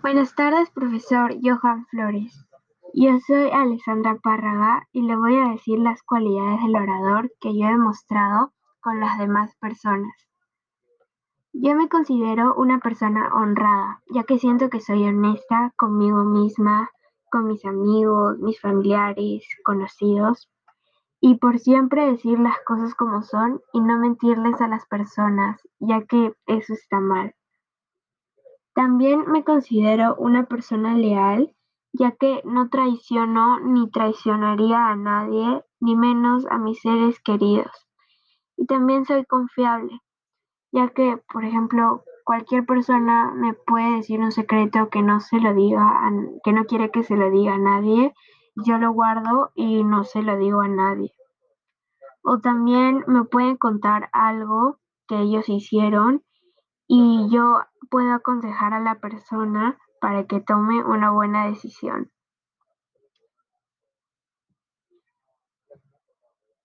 Buenas tardes, profesor Johan Flores. Yo soy Alexandra Párraga y le voy a decir las cualidades del orador que yo he demostrado con las demás personas. Yo me considero una persona honrada, ya que siento que soy honesta conmigo misma, con mis amigos, mis familiares, conocidos, y por siempre decir las cosas como son y no mentirles a las personas, ya que eso está mal. También me considero una persona leal, ya que no traiciono ni traicionaría a nadie, ni menos a mis seres queridos. Y también soy confiable, ya que, por ejemplo, cualquier persona me puede decir un secreto que no se lo diga, que no quiere que se lo diga a nadie, yo lo guardo y no se lo digo a nadie. O también me pueden contar algo que ellos hicieron y yo puedo aconsejar a la persona para que tome una buena decisión.